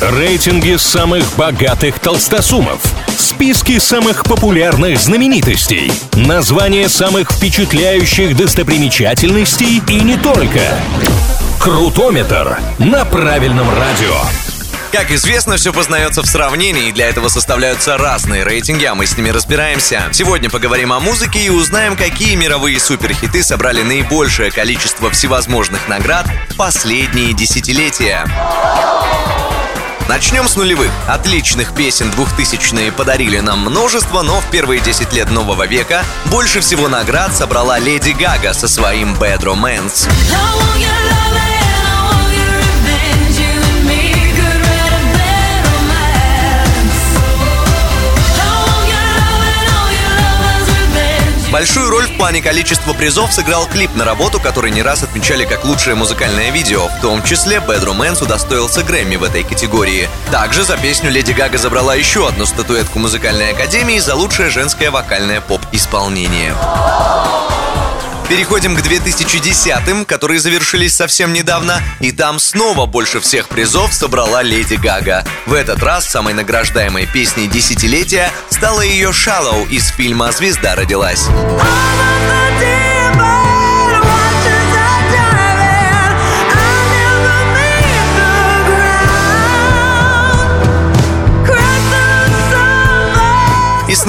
Рейтинги самых богатых толстосумов. Списки самых популярных знаменитостей. Названия самых впечатляющих достопримечательностей и не только. Крутометр на правильном радио. Как известно, все познается в сравнении, и для этого составляются разные рейтинги, а мы с ними разбираемся. Сегодня поговорим о музыке и узнаем, какие мировые суперхиты собрали наибольшее количество всевозможных наград в последние десятилетия. Начнем с нулевых. Отличных песен двухтысячные подарили нам множество, но в первые 10 лет нового века больше всего наград собрала Леди Гага со своим Bad Romance. Большую роль в плане количества призов сыграл клип на работу, который не раз отмечали как лучшее музыкальное видео. В том числе Bad Romance удостоился Грэмми в этой категории. Также за песню Леди Гага забрала еще одну статуэтку музыкальной академии за лучшее женское вокальное поп-исполнение. Переходим к 2010-м, которые завершились совсем недавно, и там снова больше всех призов собрала Леди Гага. В этот раз самой награждаемой песней десятилетия стала ее «Shallow» из фильма «Звезда родилась».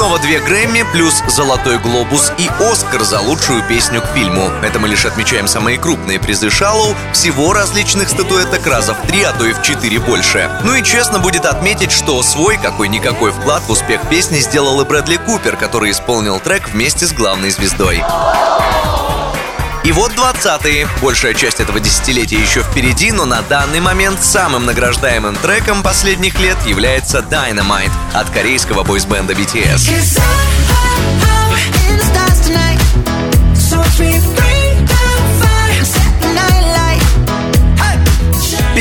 Снова две Грэмми, плюс Золотой Глобус и Оскар за лучшую песню к фильму. Это мы лишь отмечаем самые крупные призы Шаллоу. Всего различных статуэток раза в три, а то и в четыре больше. Ну и честно будет отметить, что свой какой-никакой вклад в успех песни сделал и Брэдли Купер, который исполнил трек вместе с главной звездой. И вот 20-е. Большая часть этого десятилетия еще впереди, но на данный момент самым награждаемым треком последних лет является Dynamite от корейского бойсбенда BTS.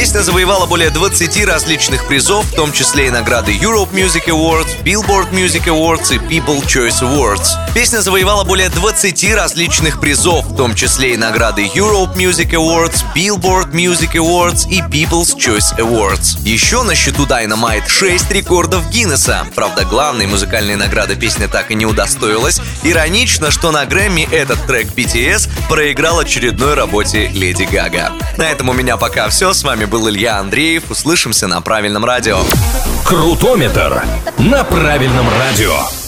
Песня завоевала более 20 различных призов, в том числе и награды Europe Music Awards, Billboard Music Awards и People Choice Awards. Песня завоевала более 20 различных призов, в том числе и награды Europe Music Awards, Billboard Music Awards и People's Choice Awards. Еще на счету Dynamite 6 рекордов Гиннесса. Правда, главной музыкальной награды песня так и не удостоилась. Иронично, что на Грэмми этот трек BTS проиграл очередной работе Леди Гага. На этом у меня пока все. С вами был Илья Андреев. Услышимся на правильном радио. Крутометр на правильном радио.